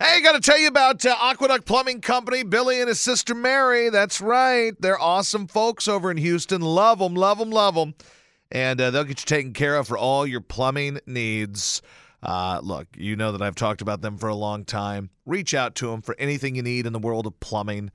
Hey, got to tell you about uh, Aqueduct Plumbing Company, Billy and his sister Mary. That's right. They're awesome folks over in Houston. Love them, love them, love them. And uh, they'll get you taken care of for all your plumbing needs. Uh, look, you know that I've talked about them for a long time. Reach out to them for anything you need in the world of plumbing.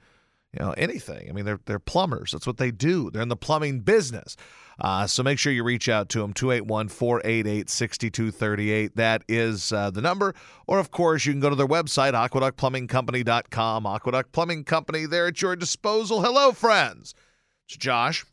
You know, anything. I mean, they're, they're plumbers. That's what they do. They're in the plumbing business. Uh, so make sure you reach out to them, 281 488 6238. That is uh, the number. Or, of course, you can go to their website, aqueductplumbingcompany.com. Aqueduct Plumbing Company, they're at your disposal. Hello, friends. It's Josh,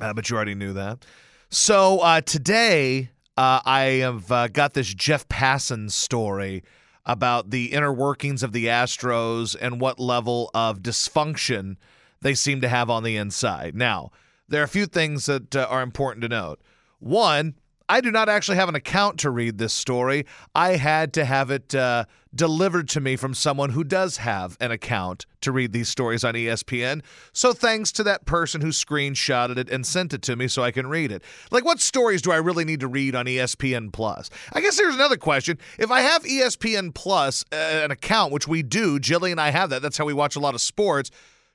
uh, but you already knew that. So uh, today, uh, I have uh, got this Jeff Passan story about the inner workings of the Astros and what level of dysfunction they seem to have on the inside. Now, there are a few things that uh, are important to note. One, I do not actually have an account to read this story. I had to have it uh, delivered to me from someone who does have an account to read these stories on ESPN. So thanks to that person who screenshotted it and sent it to me so I can read it. Like, what stories do I really need to read on ESPN Plus? I guess there's another question. If I have ESPN Plus, uh, an account, which we do, Jilly and I have that. That's how we watch a lot of sports.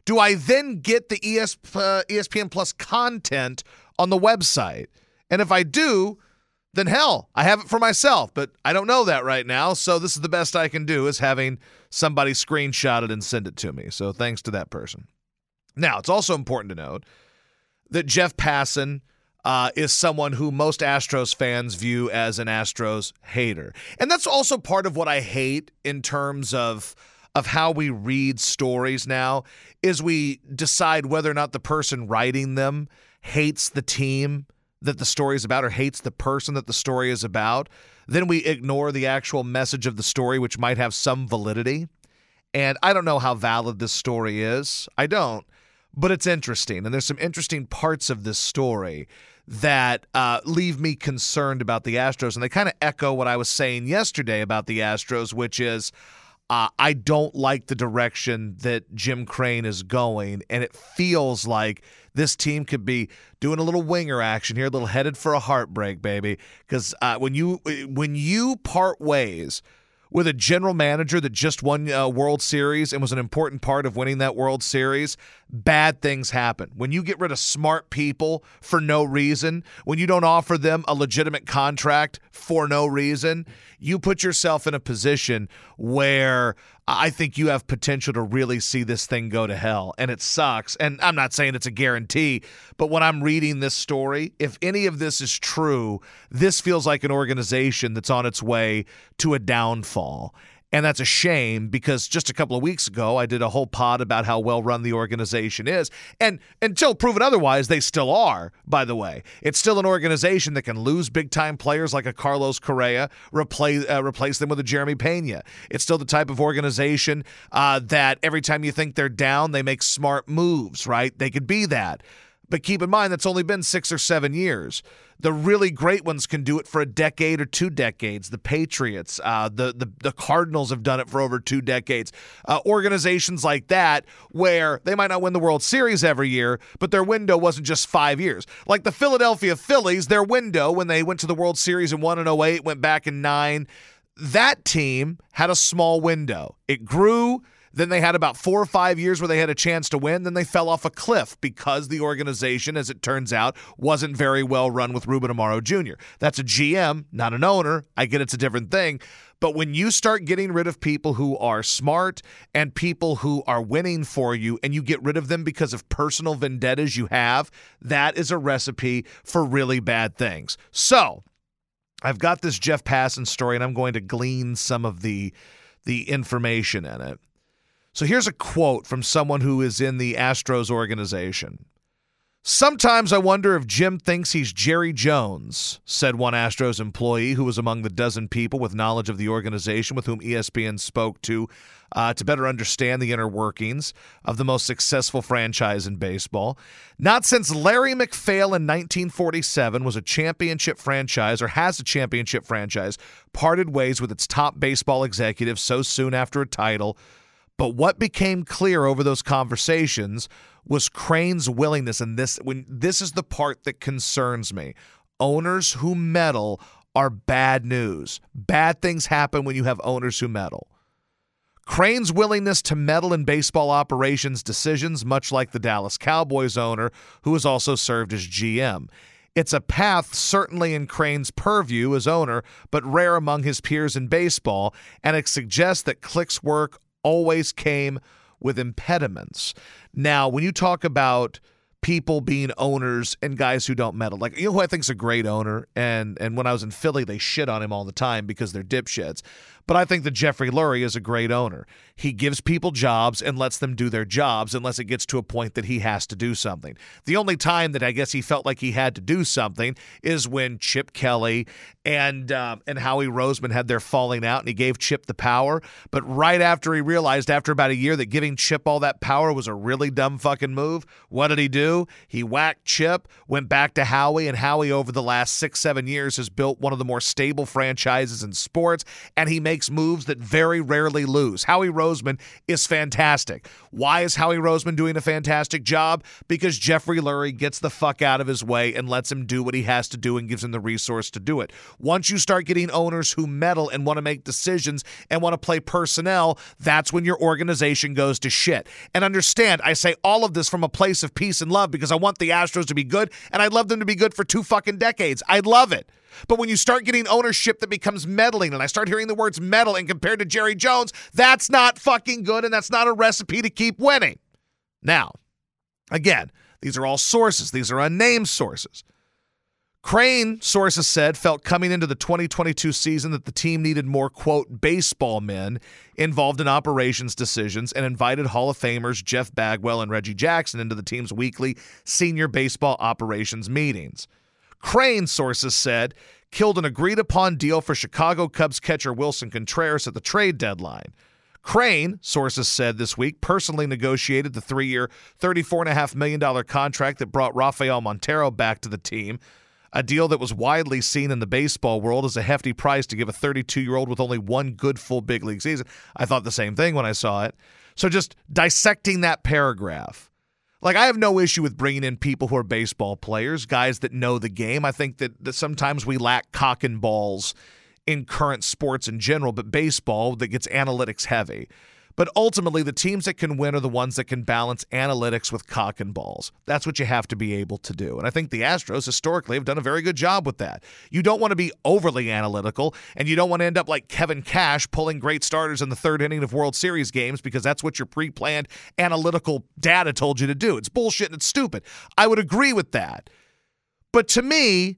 Do I then get the uh, ESPN Plus content on the website? And if I do, then hell, I have it for myself, but I don't know that right now. So this is the best I can do is having somebody screenshot it and send it to me. So thanks to that person. Now, it's also important to note that Jeff Passan uh, is someone who most Astros fans view as an Astros hater. And that's also part of what I hate in terms of of how we read stories now is we decide whether or not the person writing them hates the team that the story is about or hates the person that the story is about. Then we ignore the actual message of the story, which might have some validity. And I don't know how valid this story is. I don't. But it's interesting. And there's some interesting parts of this story that uh, leave me concerned about the Astros. And they kind of echo what I was saying yesterday about the Astros, which is uh, I don't like the direction that Jim Crane is going. And it feels like this team could be doing a little winger action here, a little headed for a heartbreak, baby. Because uh, when you when you part ways with a general manager that just won a World Series and was an important part of winning that World Series, bad things happen. When you get rid of smart people for no reason, when you don't offer them a legitimate contract for no reason, you put yourself in a position where I think you have potential to really see this thing go to hell. And it sucks. And I'm not saying it's a guarantee, but when I'm reading this story, if any of this is true, this feels like an organization that's on its way to a downfall. And that's a shame because just a couple of weeks ago, I did a whole pod about how well run the organization is. And until proven otherwise, they still are, by the way. It's still an organization that can lose big time players like a Carlos Correa, replace, uh, replace them with a Jeremy Pena. It's still the type of organization uh, that every time you think they're down, they make smart moves, right? They could be that. But keep in mind, that's only been six or seven years. The really great ones can do it for a decade or two decades. The Patriots, uh, the, the the Cardinals have done it for over two decades. Uh, organizations like that, where they might not win the World Series every year, but their window wasn't just five years. Like the Philadelphia Phillies, their window when they went to the World Series in one and 08, went back in nine. That team had a small window. It grew. Then they had about four or five years where they had a chance to win. Then they fell off a cliff because the organization, as it turns out, wasn't very well run with Ruben Amaro Jr. That's a GM, not an owner. I get it's a different thing. But when you start getting rid of people who are smart and people who are winning for you, and you get rid of them because of personal vendettas you have, that is a recipe for really bad things. So I've got this Jeff Passan story, and I'm going to glean some of the the information in it. So here's a quote from someone who is in the Astros organization. Sometimes I wonder if Jim thinks he's Jerry Jones, said one Astros employee who was among the dozen people with knowledge of the organization with whom ESPN spoke to uh, to better understand the inner workings of the most successful franchise in baseball. Not since Larry MacPhail in 1947 was a championship franchise or has a championship franchise parted ways with its top baseball executive so soon after a title. But what became clear over those conversations was Crane's willingness, and this when this is the part that concerns me. Owners who meddle are bad news. Bad things happen when you have owners who meddle. Crane's willingness to meddle in baseball operations decisions, much like the Dallas Cowboys owner, who has also served as GM. It's a path certainly in Crane's purview as owner, but rare among his peers in baseball, and it suggests that Click's work always came with impediments. Now, when you talk about people being owners and guys who don't meddle, like you know who I think's a great owner, and and when I was in Philly, they shit on him all the time because they're dipshits. But I think that Jeffrey Lurie is a great owner. He gives people jobs and lets them do their jobs unless it gets to a point that he has to do something. The only time that I guess he felt like he had to do something is when Chip Kelly and um, and Howie Roseman had their falling out, and he gave Chip the power. But right after he realized, after about a year, that giving Chip all that power was a really dumb fucking move, what did he do? He whacked Chip, went back to Howie, and Howie over the last six seven years has built one of the more stable franchises in sports, and he makes moves that very rarely lose. Howie Roseman is fantastic. Why is Howie Roseman doing a fantastic job? Because Jeffrey Lurie gets the fuck out of his way and lets him do what he has to do and gives him the resource to do it. Once you start getting owners who meddle and want to make decisions and want to play personnel, that's when your organization goes to shit. And understand, I say all of this from a place of peace and love because I want the Astros to be good and I'd love them to be good for two fucking decades. I'd love it. But when you start getting ownership that becomes meddling, and I start hearing the words meddle and compared to Jerry Jones, that's not fucking good, and that's not a recipe to keep winning. Now, again, these are all sources, these are unnamed sources. Crane, sources said, felt coming into the 2022 season that the team needed more, quote, baseball men involved in operations decisions and invited Hall of Famers Jeff Bagwell and Reggie Jackson into the team's weekly senior baseball operations meetings. Crane, sources said, killed an agreed upon deal for Chicago Cubs catcher Willson Contreras at the trade deadline. Crane, sources said this week, personally negotiated the three year, $34.5 million contract that brought Rafael Montero back to the team, a deal that was widely seen in the baseball world as a hefty price to give a 32 year old with only one good full big league season. I thought the same thing when I saw it. So just dissecting that paragraph. Like, I have no issue with bringing in people who are baseball players, guys that know the game. I think that, that sometimes we lack cock and balls in current sports in general, but baseball that gets analytics heavy. But ultimately, the teams that can win are the ones that can balance analytics with cock and balls. That's what you have to be able to do. And I think the Astros historically have done a very good job with that. You don't want to be overly analytical, and you don't want to end up like Kevin Cash pulling great starters in the third inning of World Series games because that's what your pre planned analytical data told you to do. It's bullshit and it's stupid. I would agree with that. But to me,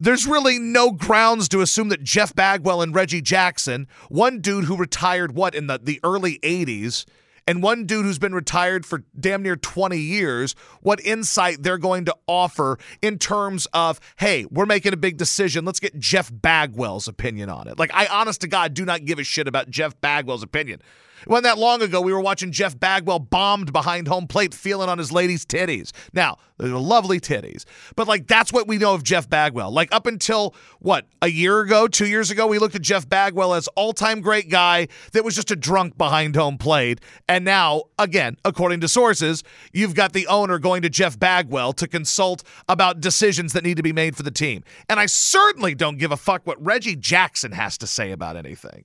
there's really no grounds to assume that Jeff Bagwell and Reggie Jackson, one dude who retired what in the, the early 80s, and one dude who's been retired for damn near 20 years, what insight they're going to offer in terms of, hey, we're making a big decision. Let's get Jeff Bagwell's opinion on it. Like, I honest to God do not give a shit about Jeff Bagwell's opinion. It wasn't that long ago we were watching Jeff Bagwell bombed behind home plate feeling on his lady's titties. Now, they're lovely titties. But like that's what we know of Jeff Bagwell. Like up until what, a year ago, two years ago, we looked at Jeff Bagwell as all-time great guy that was just a drunk behind home plate. And now, again, according to sources, you've got the owner going to Jeff Bagwell to consult about decisions that need to be made for the team. And I certainly don't give a fuck what Reggie Jackson has to say about anything.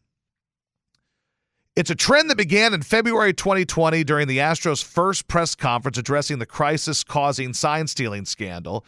It's a trend that began in February 2020 during the Astros' first press conference addressing the crisis causing sign stealing scandal,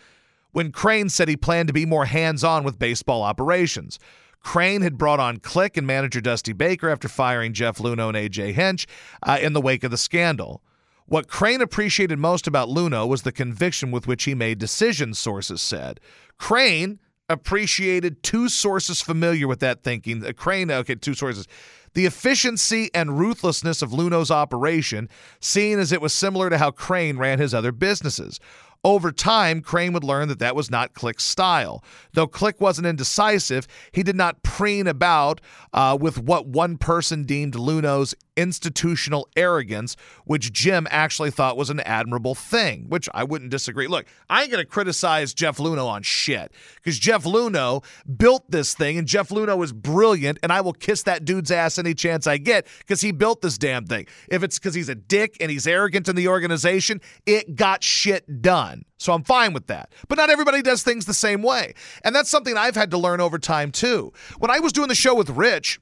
when Crane said he planned to be more hands on with baseball operations. Crane had brought on Click and manager Dusty Baker after firing Jeff Luhnow and AJ Hinch uh, in the wake of the scandal. What Crane appreciated most about Luhnow was the conviction with which he made decisions, sources said. Crane appreciated two sources familiar with that thinking. Crane, okay, two sources. The efficiency and ruthlessness of Luhnow's operation, seen as it was similar to how Crane ran his other businesses. Over time, Crane would learn that that was not Click's style. Though Click wasn't indecisive, he did not preen about uh, with what one person deemed Luhnow's institutional arrogance, which Jim actually thought was an admirable thing, which I wouldn't disagree. Look, I ain't going to criticize Jeff Luhnow on shit because Jeff Luhnow built this thing and Jeff Luhnow is brilliant and I will kiss that dude's ass any chance I get because he built this damn thing. If it's because he's a dick and he's arrogant in the organization, it got shit done. So I'm fine with that. But not everybody does things the same way. And that's something I've had to learn over time too. When I was doing the show with Rich,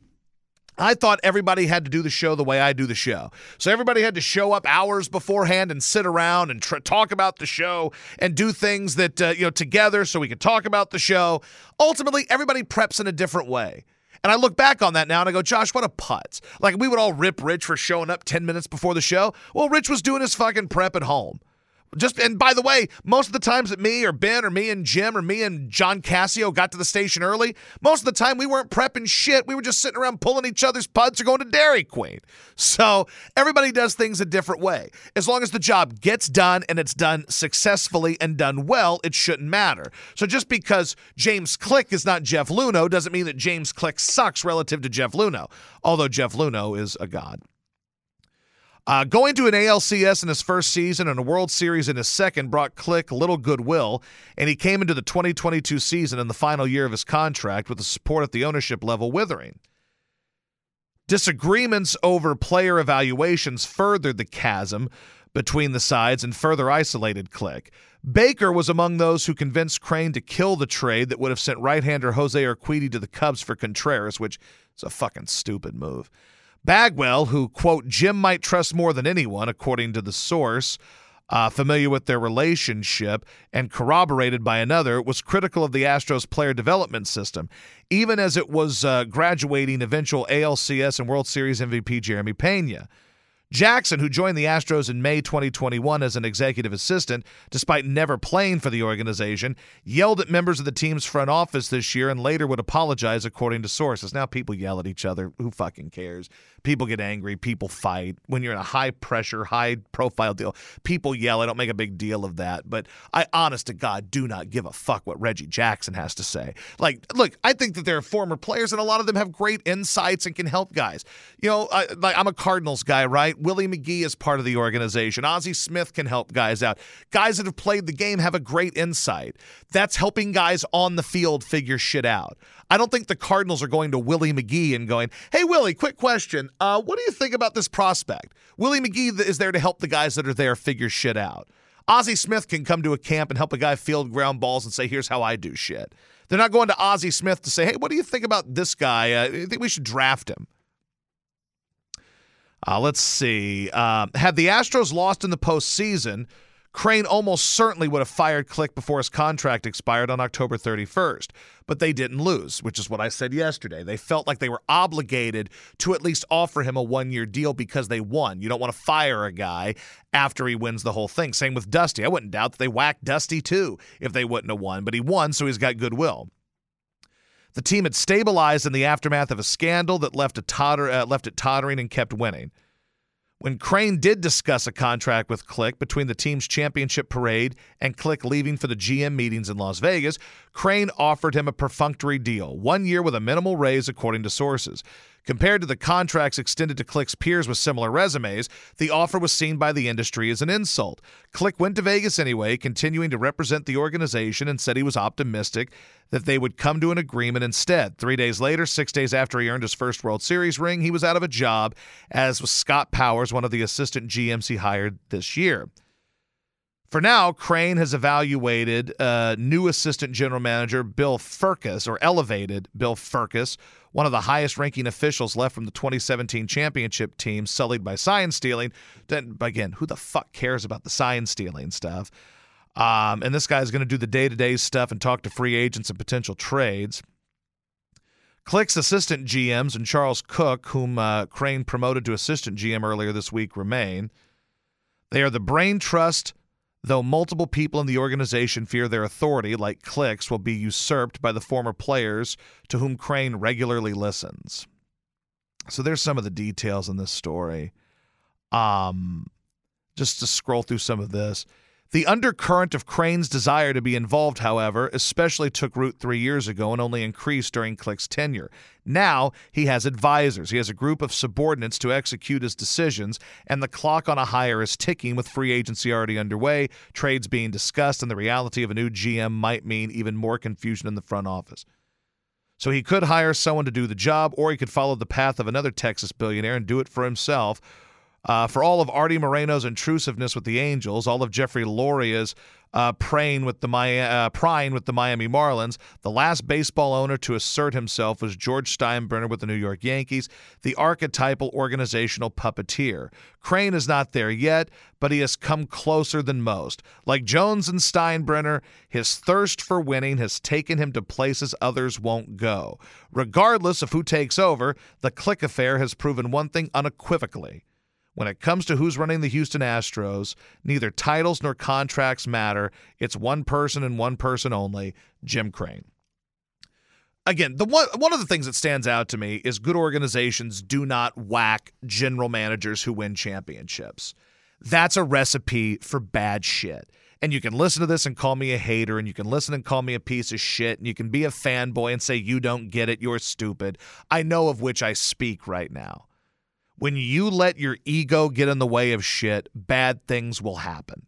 I thought everybody had to do the show the way I do the show. So everybody had to show up hours beforehand and sit around and tr- talk about the show and do things that, uh, you know, together so we could talk about the show. Ultimately, everybody preps in a different way. And I look back on that now and I go, Josh, what a putz. Like, we would all rip Rich for showing up 10 minutes before the show. Well, Rich was doing his fucking prep at home. Just and by the way, most of the times that me or Ben or me and Jim or me and John Cassio got to the station early, most of the time we weren't prepping shit. We were just sitting around pulling each other's puds or going to Dairy Queen. So everybody does things a different way. As long as the job gets done and it's done successfully and done well, it shouldn't matter. So just because James Click is not Jeff Luhnow doesn't mean that James Click sucks relative to Jeff Luhnow, although Jeff Luhnow is a god. Uh, going to an ALCS in his first season and a World Series in his second brought Click little goodwill, and he came into the 2022 season in the final year of his contract with the support at the ownership level withering. Disagreements over player evaluations furthered the chasm between the sides and further isolated Click. Baker was among those who convinced Crane to kill the trade that would have sent right-hander Jose Urquidy to the Cubs for Contreras, which is a fucking stupid move. Bagwell, who, quote, Jim might trust more than anyone, according to the source, uh, familiar with their relationship and corroborated by another, was critical of the Astros player development system, even as it was uh, graduating eventual ALCS and World Series MVP Jeremy Pena. Jackson, who joined the Astros in May 2021 as an executive assistant, despite never playing for the organization, yelled at members of the team's front office this year and later would apologize, according to sources. Now people yell at each other. Who fucking cares? People get angry. People fight. When you're in a high pressure, high profile deal, people yell. I don't make a big deal of that. But I, honest to God, do not give a fuck what Reggie Jackson has to say. Like, look, I think that they're former players and a lot of them have great insights and can help guys. You know, I, like I'm a Cardinals guy, right? Willie McGee is part of the organization. Ozzie Smith can help guys out. Guys that have played the game have a great insight. That's helping guys on the field figure shit out. I don't think the Cardinals are going to Willie McGee and going, "Hey Willie, quick question. Uh, what do you think about this prospect?" Willie McGee is there to help the guys that are there figure shit out. Ozzie Smith can come to a camp and help a guy field ground balls and say, "Here's how I do shit." They're not going to Ozzie Smith to say, "Hey, what do you think about this guy? Uh, I think we should draft him." Uh, let's see. Uh, had the Astros lost in the postseason, Crane almost certainly would have fired Click before his contract expired on October 31st. But they didn't lose, which is what I said yesterday. They felt like they were obligated to at least offer him a one year deal because they won. You don't want to fire a guy after he wins the whole thing. Same with Dusty. I wouldn't doubt that they whacked Dusty too if they wouldn't have won, but he won, so he's got goodwill. The team had stabilized in the aftermath of a scandal that left, a totter, uh, left it tottering and kept winning. When Crane did discuss a contract with Click between the team's championship parade and Click leaving for the GM meetings in Las Vegas, Crane offered him a perfunctory deal, one year with a minimal raise, according to sources. Compared to the contracts extended to Click's peers with similar resumes, the offer was seen by the industry as an insult. Click went to Vegas anyway, continuing to represent the organization, and said he was optimistic that they would come to an agreement instead. Three days later, six days after he earned his first World Series ring, he was out of a job, as was Scott Powers, one of the assistant GMs he hired this year. For now, Crane has evaluated uh, new assistant general manager Bill Firkus, or elevated Bill Firkus, one of the highest ranking officials left from the 2017 championship team, sullied by sign stealing. Then, again, who the fuck cares about the sign stealing stuff? Um, and this guy is going to do the day to day stuff and talk to free agents and potential trades. Click's assistant GMs and Charles Cook, whom uh, Crane promoted to assistant GM earlier this week, remain. They are the brain trust Though multiple people in the organization fear their authority, like Clicks, will be usurped by the former players to whom Crane regularly listens. So there's some of the details in this story. Um, just to scroll through some of this. The undercurrent of Crane's desire to be involved, however, especially took root three years ago and only increased during Click's tenure. Now he has advisors. He has a group of subordinates to execute his decisions, and the clock on a hire is ticking with free agency already underway, trades being discussed, and the reality of a new GM might mean even more confusion in the front office. So he could hire someone to do the job, or he could follow the path of another Texas billionaire and do it for himself uh, for all of Arte Moreno's intrusiveness with the Angels, all of Jeffrey Loria's uh, praying with the uh, prying with the Miami Marlins, the last baseball owner to assert himself was George Steinbrenner with the New York Yankees, the archetypal organizational puppeteer. Crane is not there yet, but he has come closer than most. Like Jones and Steinbrenner, his thirst for winning has taken him to places others won't go. Regardless of who takes over, the Click affair has proven one thing unequivocally. When it comes to who's running the Houston Astros, neither titles nor contracts matter. It's one person and one person only, Jim Crane. Again, the one one of the things that stands out to me is good organizations do not whack general managers who win championships. That's a recipe for bad shit. And you can listen to this and call me a hater, and you can listen and call me a piece of shit, and you can be a fanboy and say, You don't get it, you're stupid. I know of which I speak right now. When you let your ego get in the way of shit, bad things will happen.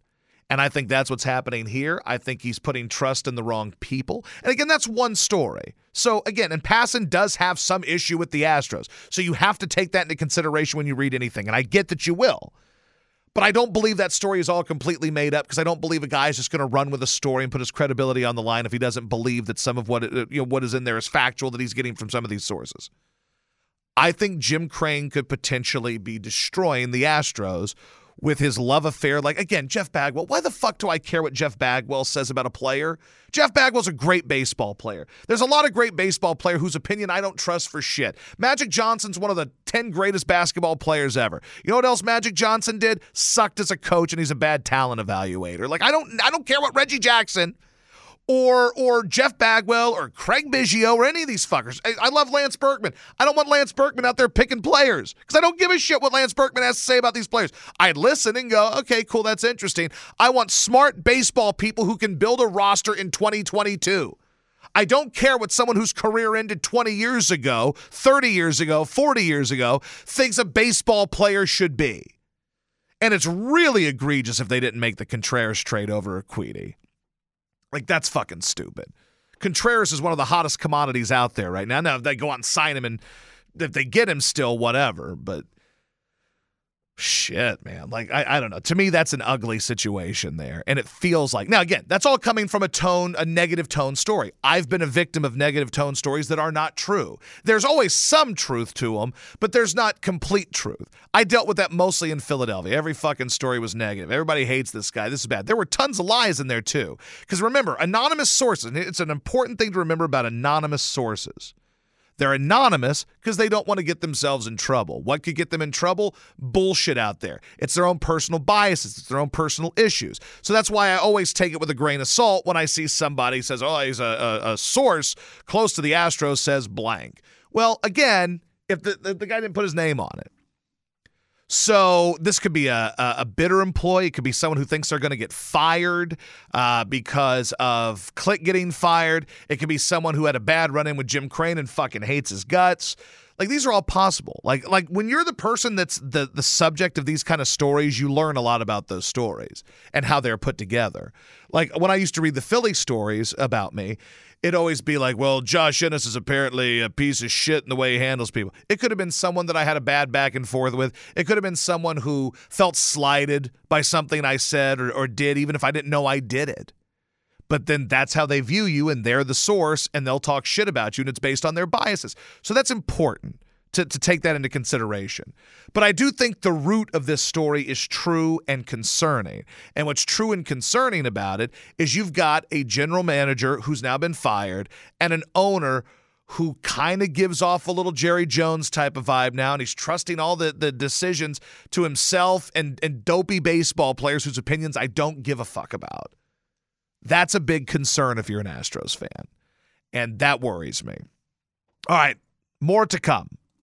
And I think that's what's happening here. I think he's putting trust in the wrong people. And again, that's one story. So again, and Passan does have some issue with the Astros. So you have to take that into consideration when you read anything. And I get that you will. But I don't believe that story is all completely made up because I don't believe a guy is just going to run with a story and put his credibility on the line if he doesn't believe that some of what it, you know what is in there is factual that he's getting from some of these sources. I think Jim Crane could potentially be destroying the Astros with his love affair. Like, again, Jeff Bagwell. Why the fuck do I care what Jeff Bagwell says about a player? Jeff Bagwell's a great baseball player. There's a lot of great baseball player whose opinion I don't trust for shit. Magic Johnson's one of the 10 greatest basketball players ever. You know what else Magic Johnson did? Sucked as a coach and he's a bad talent evaluator. Like I don't I don't care what Reggie Jackson or or Jeff Bagwell or Craig Biggio or any of these fuckers. I, I, love Lance Berkman. I don't want Lance Berkman out there picking players because I don't give a shit what Lance Berkman has to say about these players. I'd listen and go, okay, cool, that's interesting. I want smart baseball people who can build a roster in 2022. I don't care what someone whose career ended 20 years ago, 30 years ago, 40 years ago thinks a baseball player should be. And it's really egregious if they didn't make the Contreras trade over Urquidy. Like, that's fucking stupid. Contreras is one of the hottest commodities out there right now. Now, if they go out and sign him and if they get him still, whatever. But shit, man. Like, I, I don't know. To me, that's an ugly situation there. And it feels like, now, again, that's all coming from a tone, a negative tone story. I've been a victim of negative tone stories that are not true. There's always some truth to them, but there's not complete truth. I dealt with that mostly in Philadelphia. Every fucking story was negative. Everybody hates this guy. This is bad. There were tons of lies in there, too. Because remember, anonymous sources, it's an important thing to remember about anonymous sources. They're anonymous because they don't want to get themselves in trouble. What could get them in trouble? Bullshit out there. It's their own personal biases, it's their own personal issues. So that's why I always take it with a grain of salt when I see somebody says, "Oh, he's a, a, a source close to the Astros says blank." Well, again, if the, the, the guy didn't put his name on it. So this could be a, a, a, bitter employee. It could be someone who thinks they're going to get fired uh, because of Click getting fired. It could be someone who had a bad run in with Jim Crane and fucking hates his guts. Like these are all possible. Like like when you're the person that's the the subject of these kind of stories, you learn a lot about those stories and how they're put together. Like when I used to read the Philly stories about me, it'd always be like, well, Josh Innes is apparently a piece of shit in the way he handles people. It could have been someone that I had a bad back and forth with. It could have been someone who felt slighted by something I said or, or did, even if I didn't know I did it. But then that's how they view you, and they're the source, and they'll talk shit about you, and it's based on their biases. So that's important to, to take that into consideration. But I do think the root of this story is true and concerning. And what's true and concerning about it is you've got a general manager who's now been fired and an owner who kind of gives off a little Jerry Jones type of vibe now, and he's trusting all the, the decisions to himself and, and dopey baseball players whose opinions I don't give a fuck about. That's a big concern if you're an Astros fan. And that worries me. All right, more to come.